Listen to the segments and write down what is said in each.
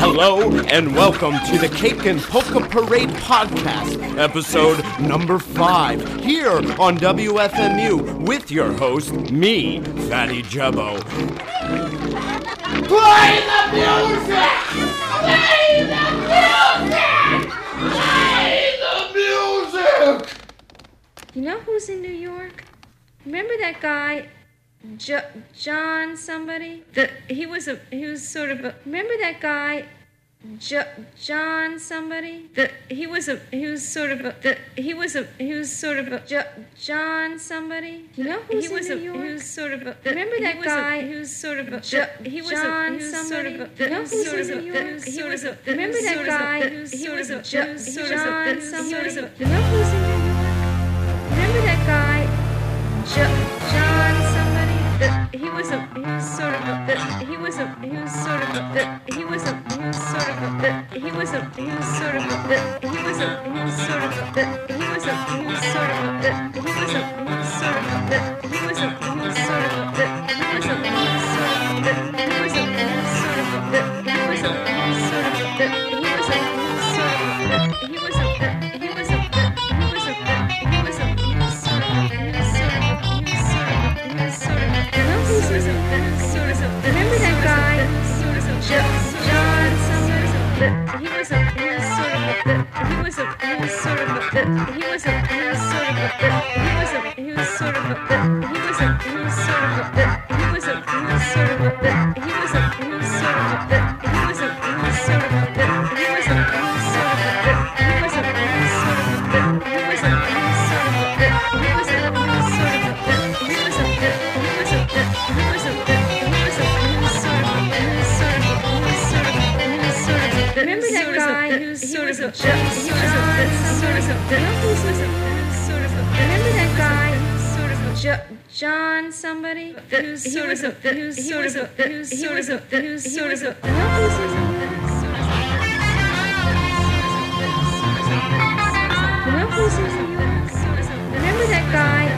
Hello and welcome to the Cake and Polka Parade Podcast, episode number five, here on WFMU with your host, me, Fatty Jubbo. Play the music! Play the music! Play the music! You know who's in New York? Remember that guy Jo- John somebody. The, he was a he was sort of a, remember that guy Jo- John somebody. The, he was a he was sort of a the, he was a he was sort of a jo- John somebody. You know who's he in was New a, York? He was sort of a the, remember that he guy. Was a, he was sort of a jo- he was John a, he was somebody. Sort of a, you know who's sort in of New York? The, he was a the, remember that guy. He was a John somebody. You know who's in New York? Remember that guy. Jo- was a he was sort of a he was a he was sort of a he was a he was sort of a he was a he was sort of a he was a he was sort of a he was a he was sort of a he was a he was sort of a he was a he was sort of a he was a somebody who's sort of who's sort of who's sort of who's sort of Remember that guy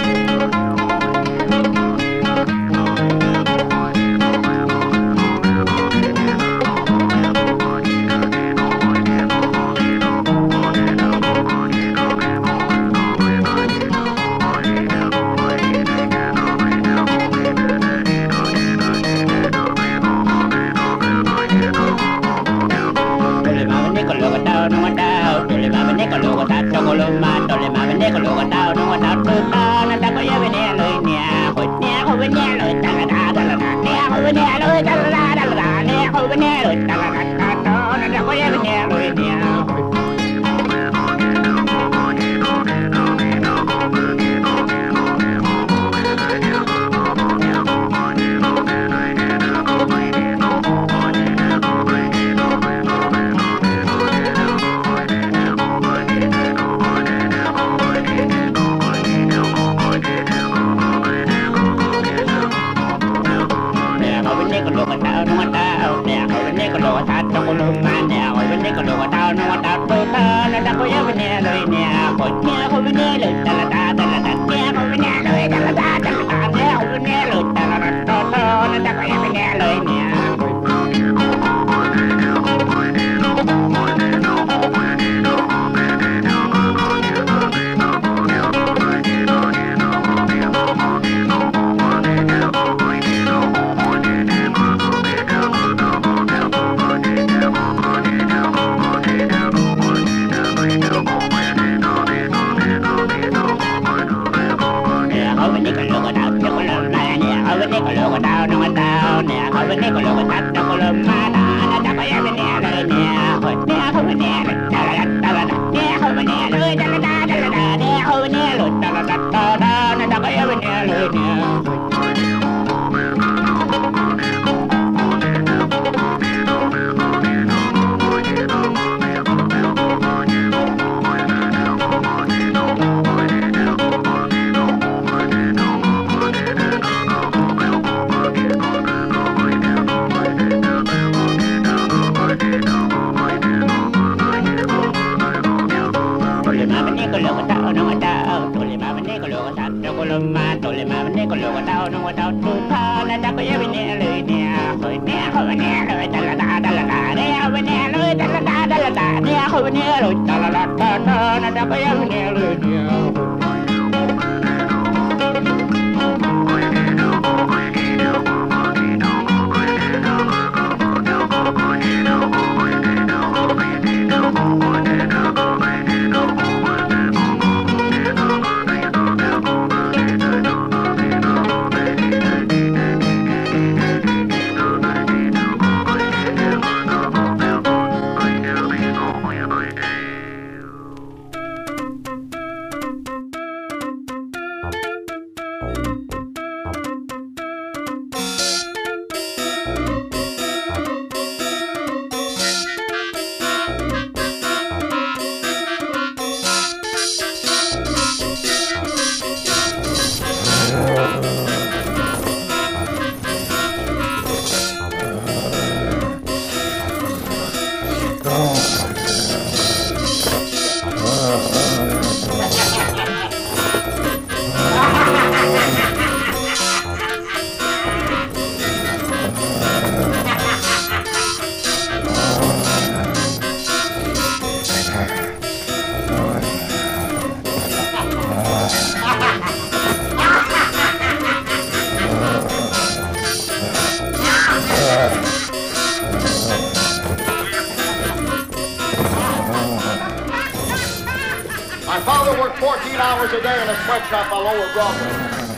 14 hours a day in a sweatshop on Lower Broadway,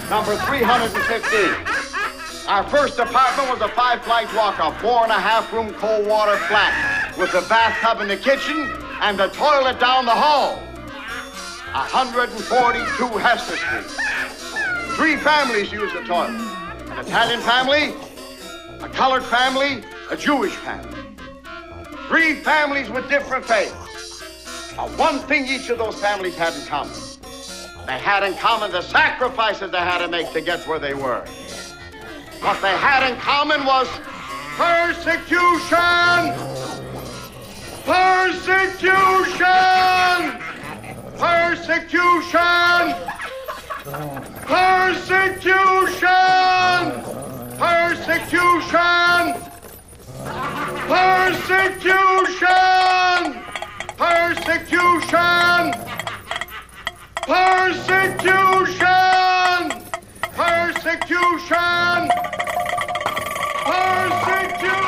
number 315. Our first apartment was a five-flight walk, a four and a half room cold water flat with a bathtub in the kitchen and a toilet down the hall. 142 Hester Street. Three families used the toilet. An Italian family, a colored family, a Jewish family. Three families with different faiths. Now, one thing each of those families had in common. They had in common the sacrifices they had to make to get where they were. What they had in common was persecution! Persecution! Persecution! Persecution! Persecution! Persecution! Persecution! Persecution! Persecution! Persecution!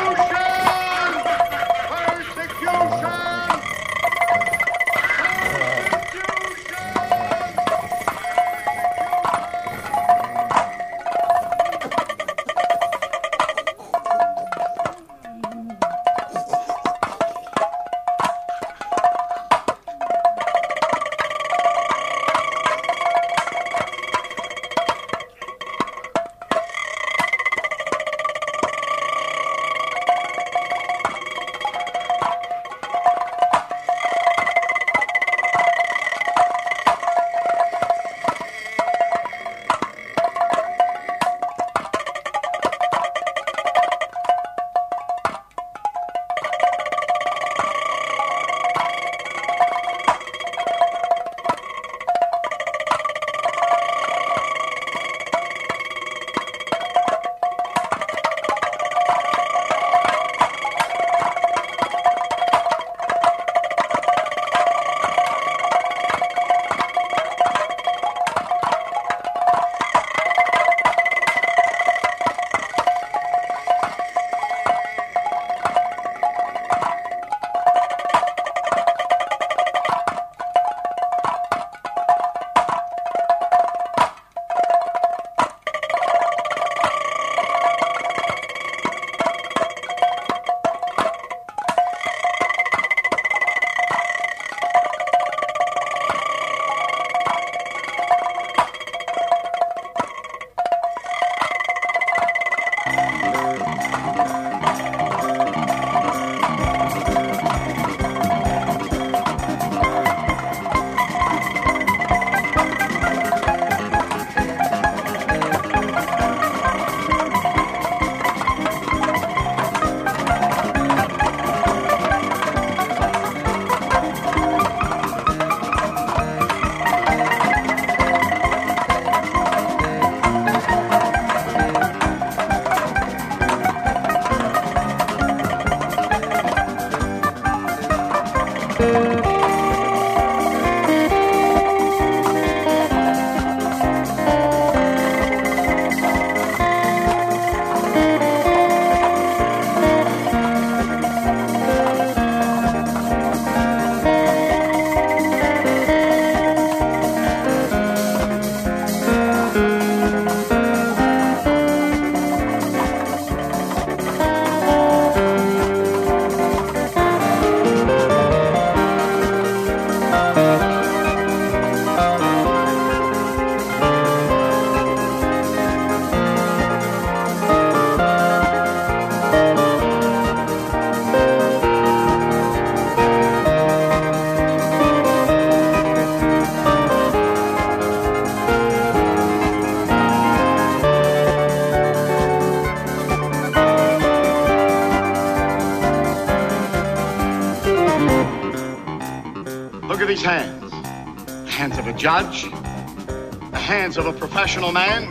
Judge? The hands of a professional man?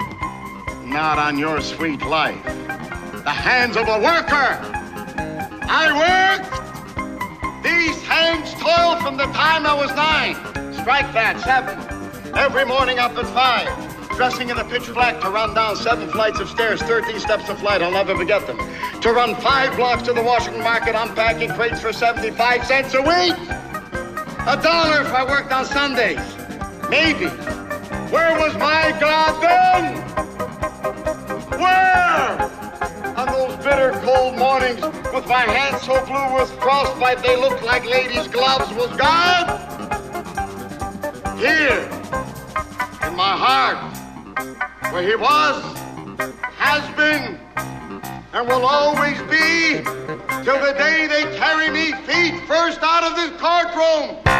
Not on your sweet life. The hands of a worker. I worked. These hands toiled from the time I was nine. Strike that, seven. Every morning up at five. Dressing in the pitch black to run down seven flights of stairs, 13 steps of flight, I'll never forget them. To run five blocks to the Washington market, unpacking crates for 75 cents a week. A dollar if I worked on Sundays. Maybe. Where was my God then? Where? On those bitter cold mornings, with my hands so blue with frostbite they looked like ladies' gloves, was God? Here, in my heart, where He was, has been, and will always be, till the day they carry me feet first out of this courtroom.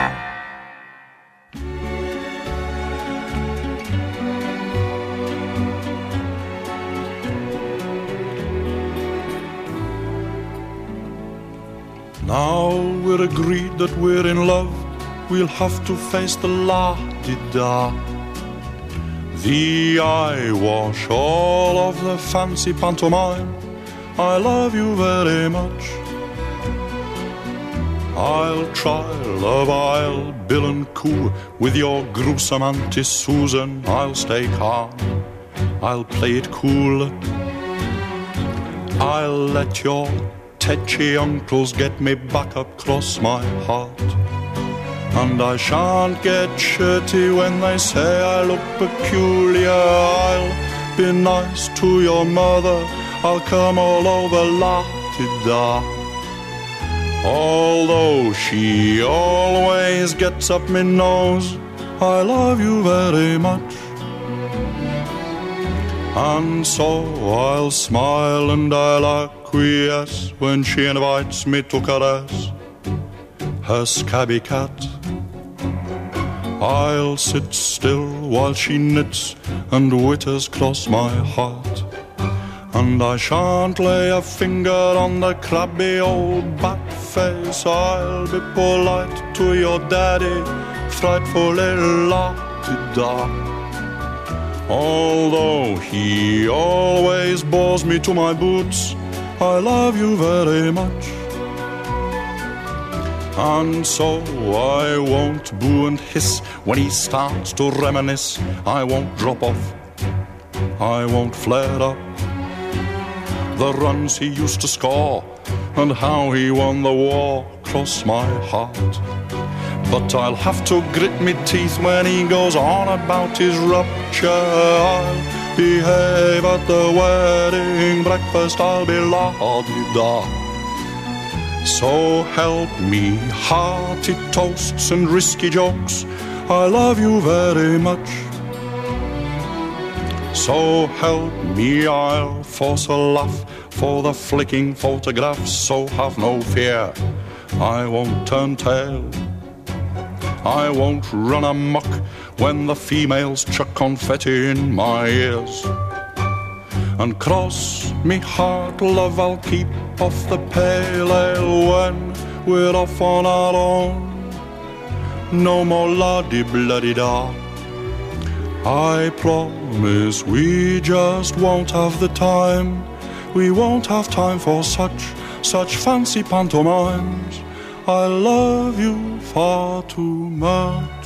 Now we're agreed that we're in love. We'll have to face the la di da. The eyewash, all of the fancy pantomime. I love you very much. I'll try love, I'll bill and coo with your gruesome Auntie Susan. I'll stay calm, I'll play it cool. I'll let your tetchy uncles get me back across my heart. And I shan't get shirty when they say I look peculiar. I'll be nice to your mother. I'll come all over la da. Although she always gets up me nose, I love you very much. And so I'll smile and I'll acquiesce when she invites me to caress her scabby cat. I'll sit still while she knits and witters cross my heart. And I shan't lay a finger on the crabby old bat face. I'll be polite to your daddy, frightfully la-ti-da. Although he always bores me to my boots, I love you very much. And so I won't boo and hiss when he starts to reminisce. I won't drop off, I won't flare up. The runs he used to score and how he won the war cross my heart. But I'll have to grit me teeth when he goes on about his rupture. Behave at the wedding breakfast, I'll be la di da. So help me, hearty toasts and risky jokes. I love you very much. So help me, I'll force a laugh for the flicking photographs. So have no fear, I won't turn tail. I won't run amok when the females chuck confetti in my ears. And cross me heart, love, I'll keep off the pale ale when we're off on our own. No more la-di bloody da. I promise we just won't have the time. We won't have time for such, such fancy pantomimes. I love you far too much.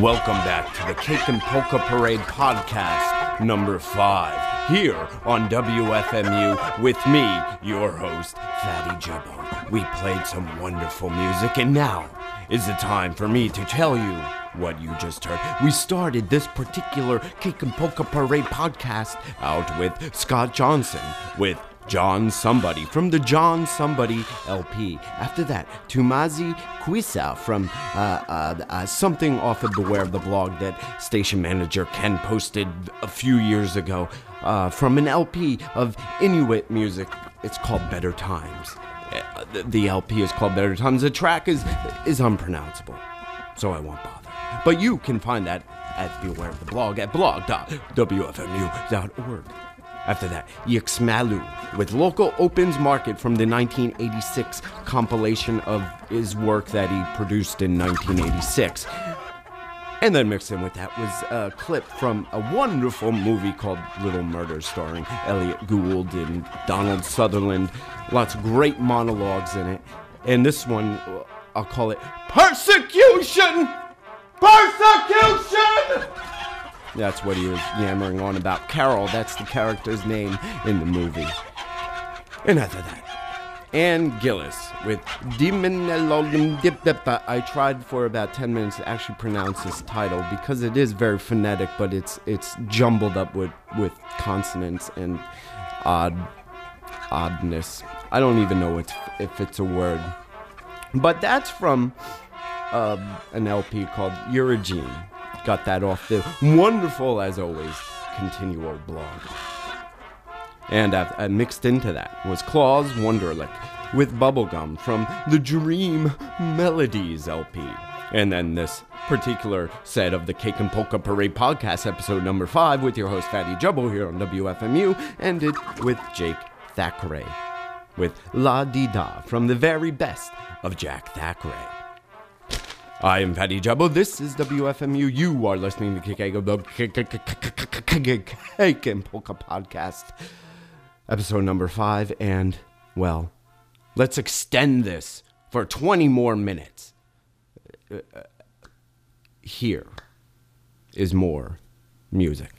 Welcome back to the Cake and Polka Parade podcast, number five, here on WFMU with me, your host, Fatty Jubbo. We played some wonderful music, and now is the time for me to tell you what you just heard. We started this particular Cake and Polka Parade podcast out with Scott Johnson with John Somebody from the John Somebody LP. After that, Tumasi Quissa from uh, uh, uh, something off of Beware of the Blog that station manager Ken posted a few years ago uh, from an LP of Inuit music. It's called Better Times. Uh, the, the LP is called Better Times. The track is is unpronounceable, so I won't bother. But you can find that at Beware of the Blog at blog.wfmu.org. After that, Yximalloo with Local Opens Market from the 1986 compilation of his work that he produced in 1986. And then mixed in with that was a clip from a wonderful movie called Little Murder, starring Elliott Gould and Donald Sutherland. Lots of great monologues in it. And this one, I'll call it Persecution! Persecution! That's what he was yammering on about. Carol, that's the character's name in the movie. And after that, Anne Gillis with Dipdipa. I tried for about 10 minutes to actually pronounce this title because it is very phonetic, but it's it's jumbled up with, with consonants and odd oddness. I don't even know if it's a word. But that's from uh, an LP called Euragine. Got that off the wonderful, as always, Continuo blog. And uh, uh, mixed into that was Klaus Wunderlich with Bubblegum from the Dream Melodies LP. And then this particular set of the Cake and Polka Parade podcast, episode number five, with your host Fatty Jubbo here on WFMU, ended with Jake Thackray with La Di Da from the very best of Jack Thackray. I am Fatty Jabbo. This is WFMU. You are listening to Cake and Polka Podcast, episode number five. And, well, let's extend this for 20 more minutes. Here is more music.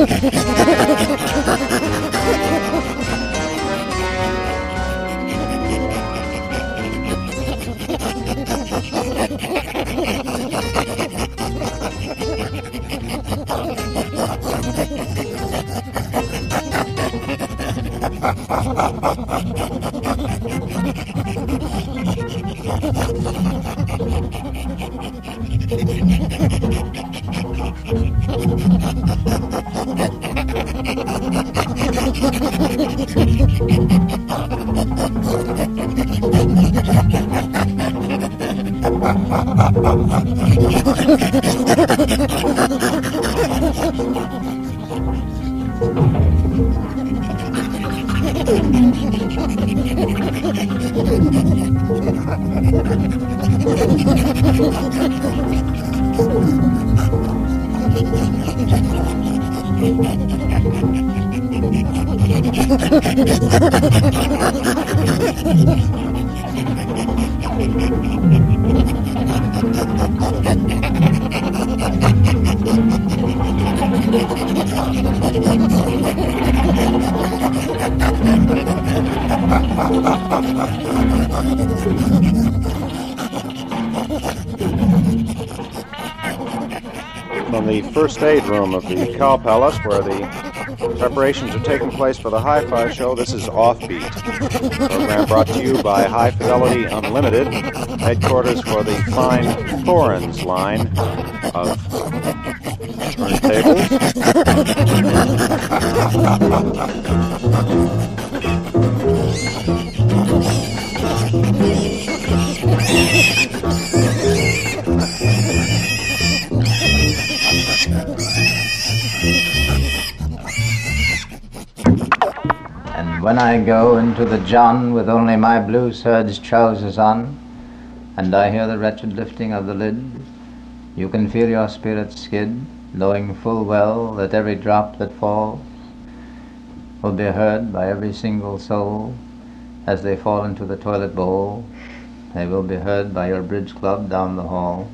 ハハハハ! On the first aid room of the cow palace, where the preparations are taking place for the Hi Fi show. This is Offbeat, program brought to you by High Fidelity Unlimited, headquarters for the fine Thorens line of turntables. When I go into the John with only my blue serge trousers on, and I hear the wretched lifting of the lid, you can feel your spirit skid, knowing full well that every drop that falls will be heard by every single soul as they fall into the toilet bowl. They will be heard by your bridge club down the hall.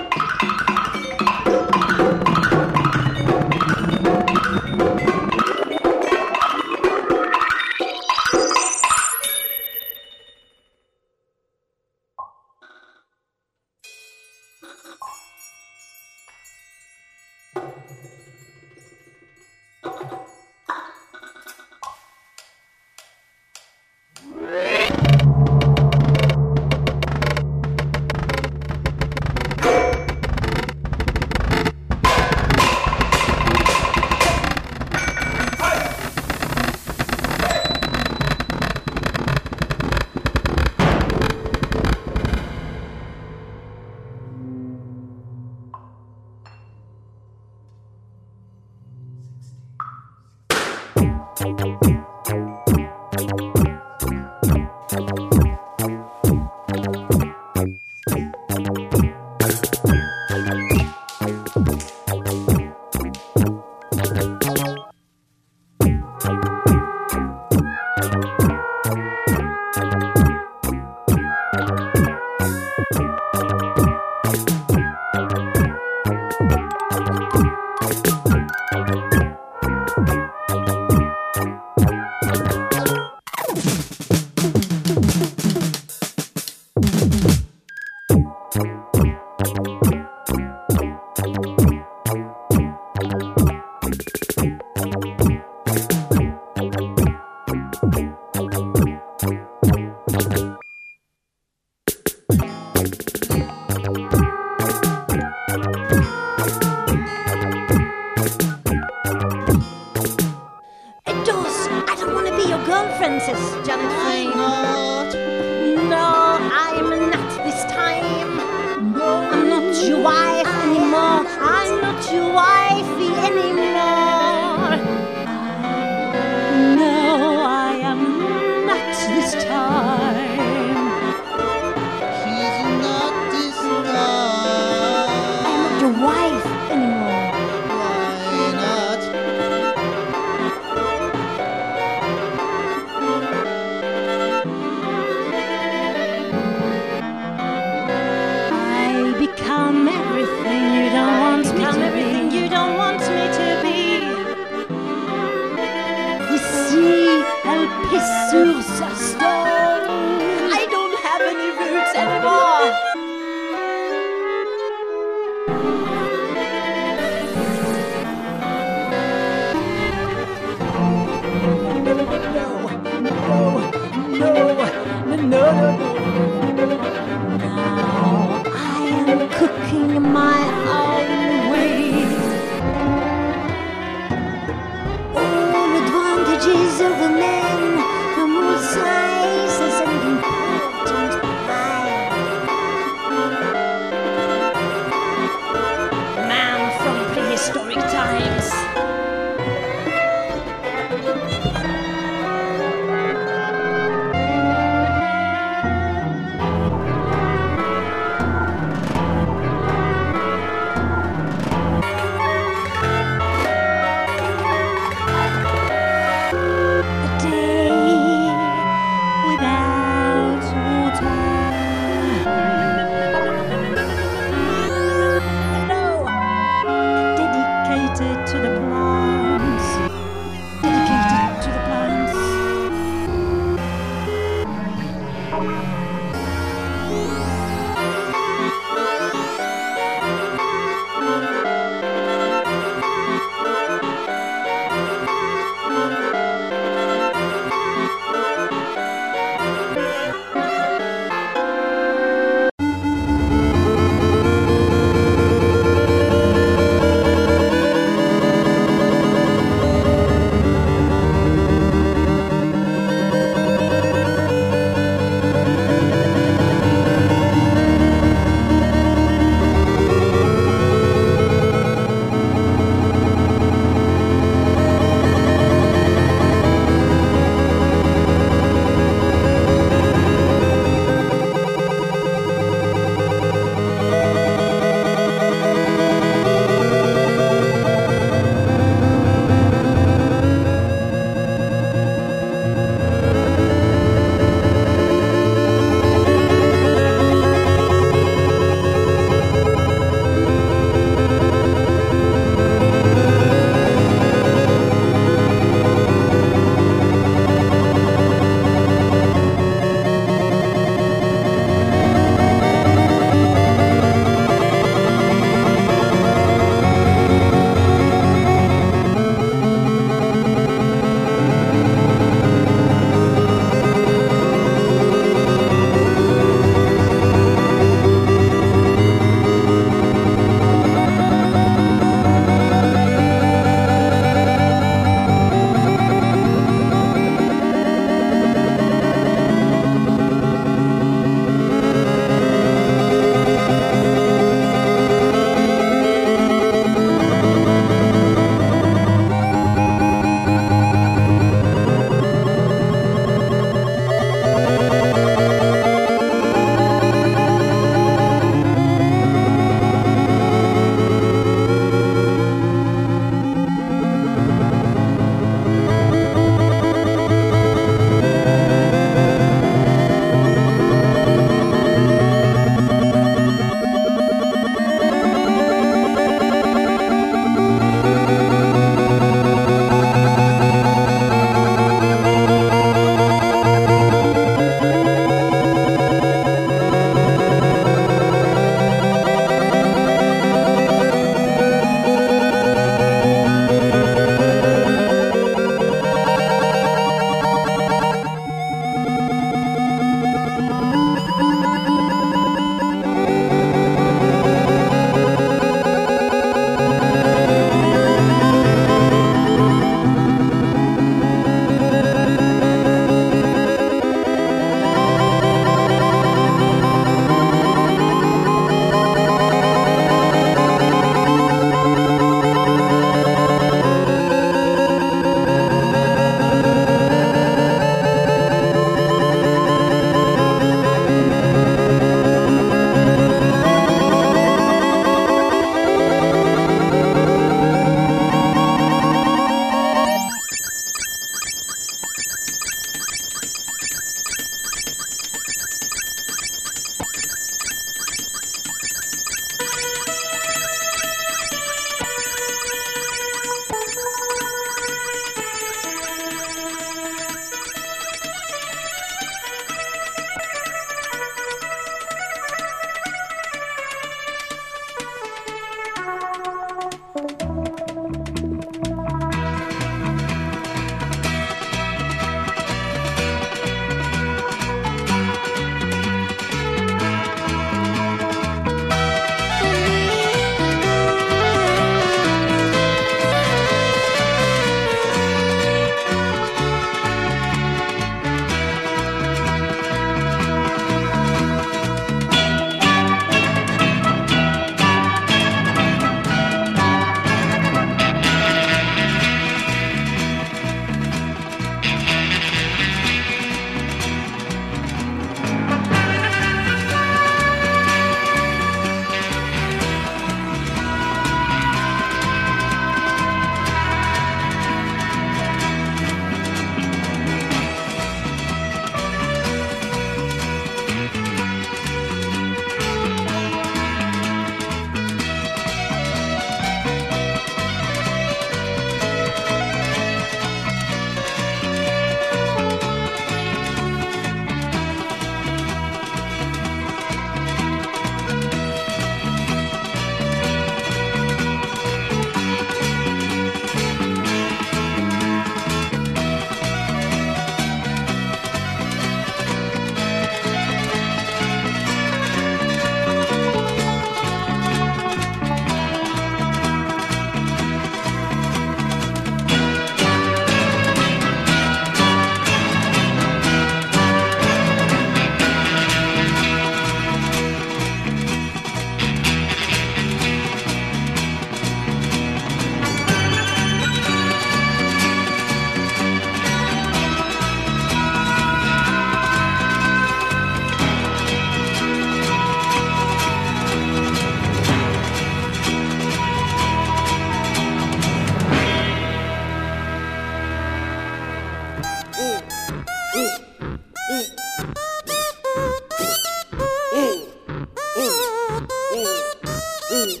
嗯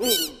嗯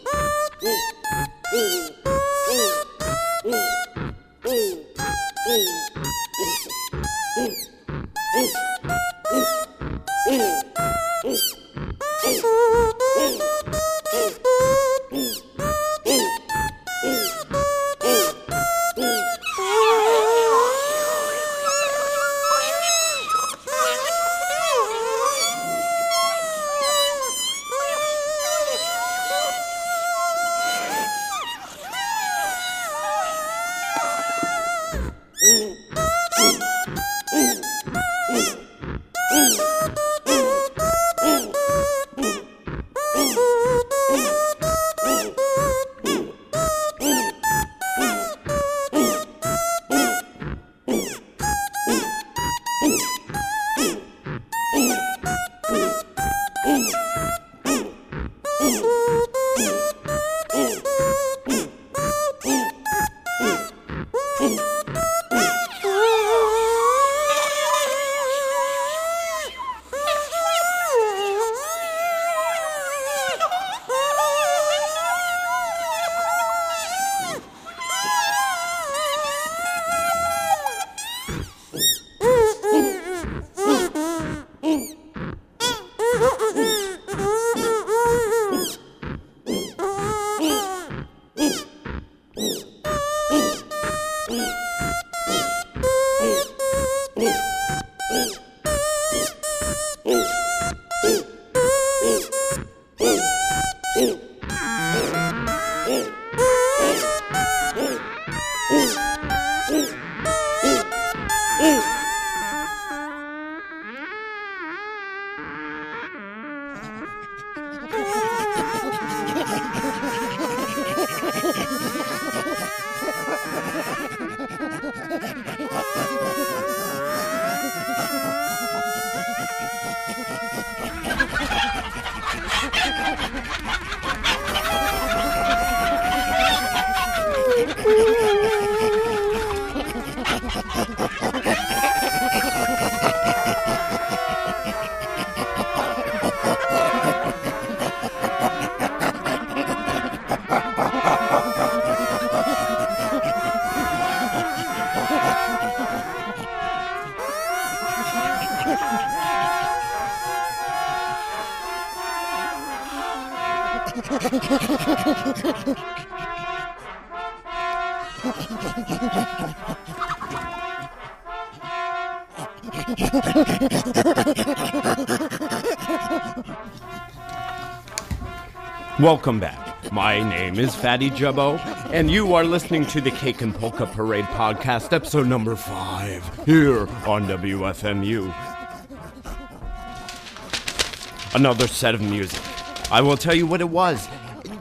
Welcome back. My name is Fatty Jubbo, and you are listening to the Cake and Polka Parade podcast, episode number five, here on WFMU. Another set of music. I will tell you what it was.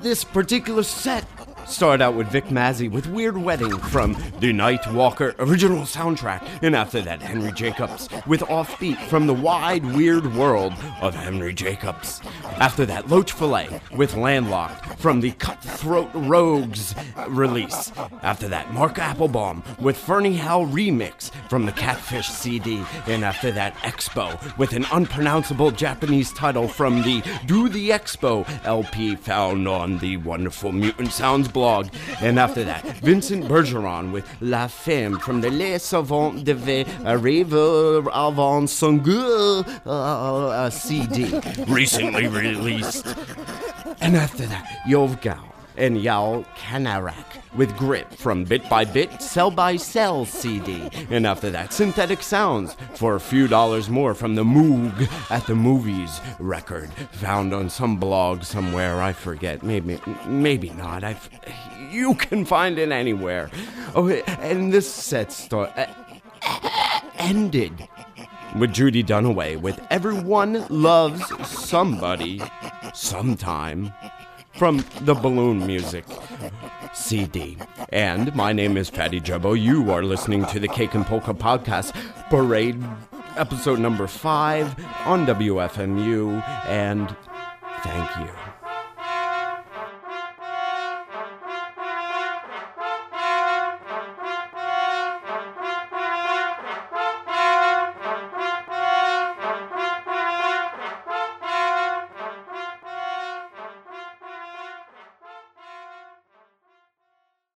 This particular set started out with Vic Mizzy with Weird Wedding from the Night Walker original soundtrack, and after that, Henry Jacobs with Offbeat from the Wide Weird World of Henry Jacobs. After that, Loach Fillet with Landlocked from the Cutthroat Rogues release. After that, Mark Applebaum with Ferneyhaugh remix from the Catfish CD. And after that, Expo with an unpronounceable Japanese title from the Do the Expo LP found on the wonderful Mutant Sounds blog. And after that, Vincent Bergeron with La Femme from the Les Savants devait arriver avant son uh, uh, CD, recently released. And after that, Yoav Gal and Yael Kanarek with Grip from Bit by Bit, Cell by Cell CD. And after that, Synthetic Sounds for a few dollars more from the Moog at the Movies record, found on some blog somewhere. I forget. Maybe, maybe not. I. You can find it anywhere. Oh, and this set start uh, ended with Judy Dunaway with Everyone Loves Somebody Sometime from the Balloon Music CD. And my name is Patty Jubbo. You are listening to the Cake and Polka Podcast Parade, episode number five on WFMU. And thank you.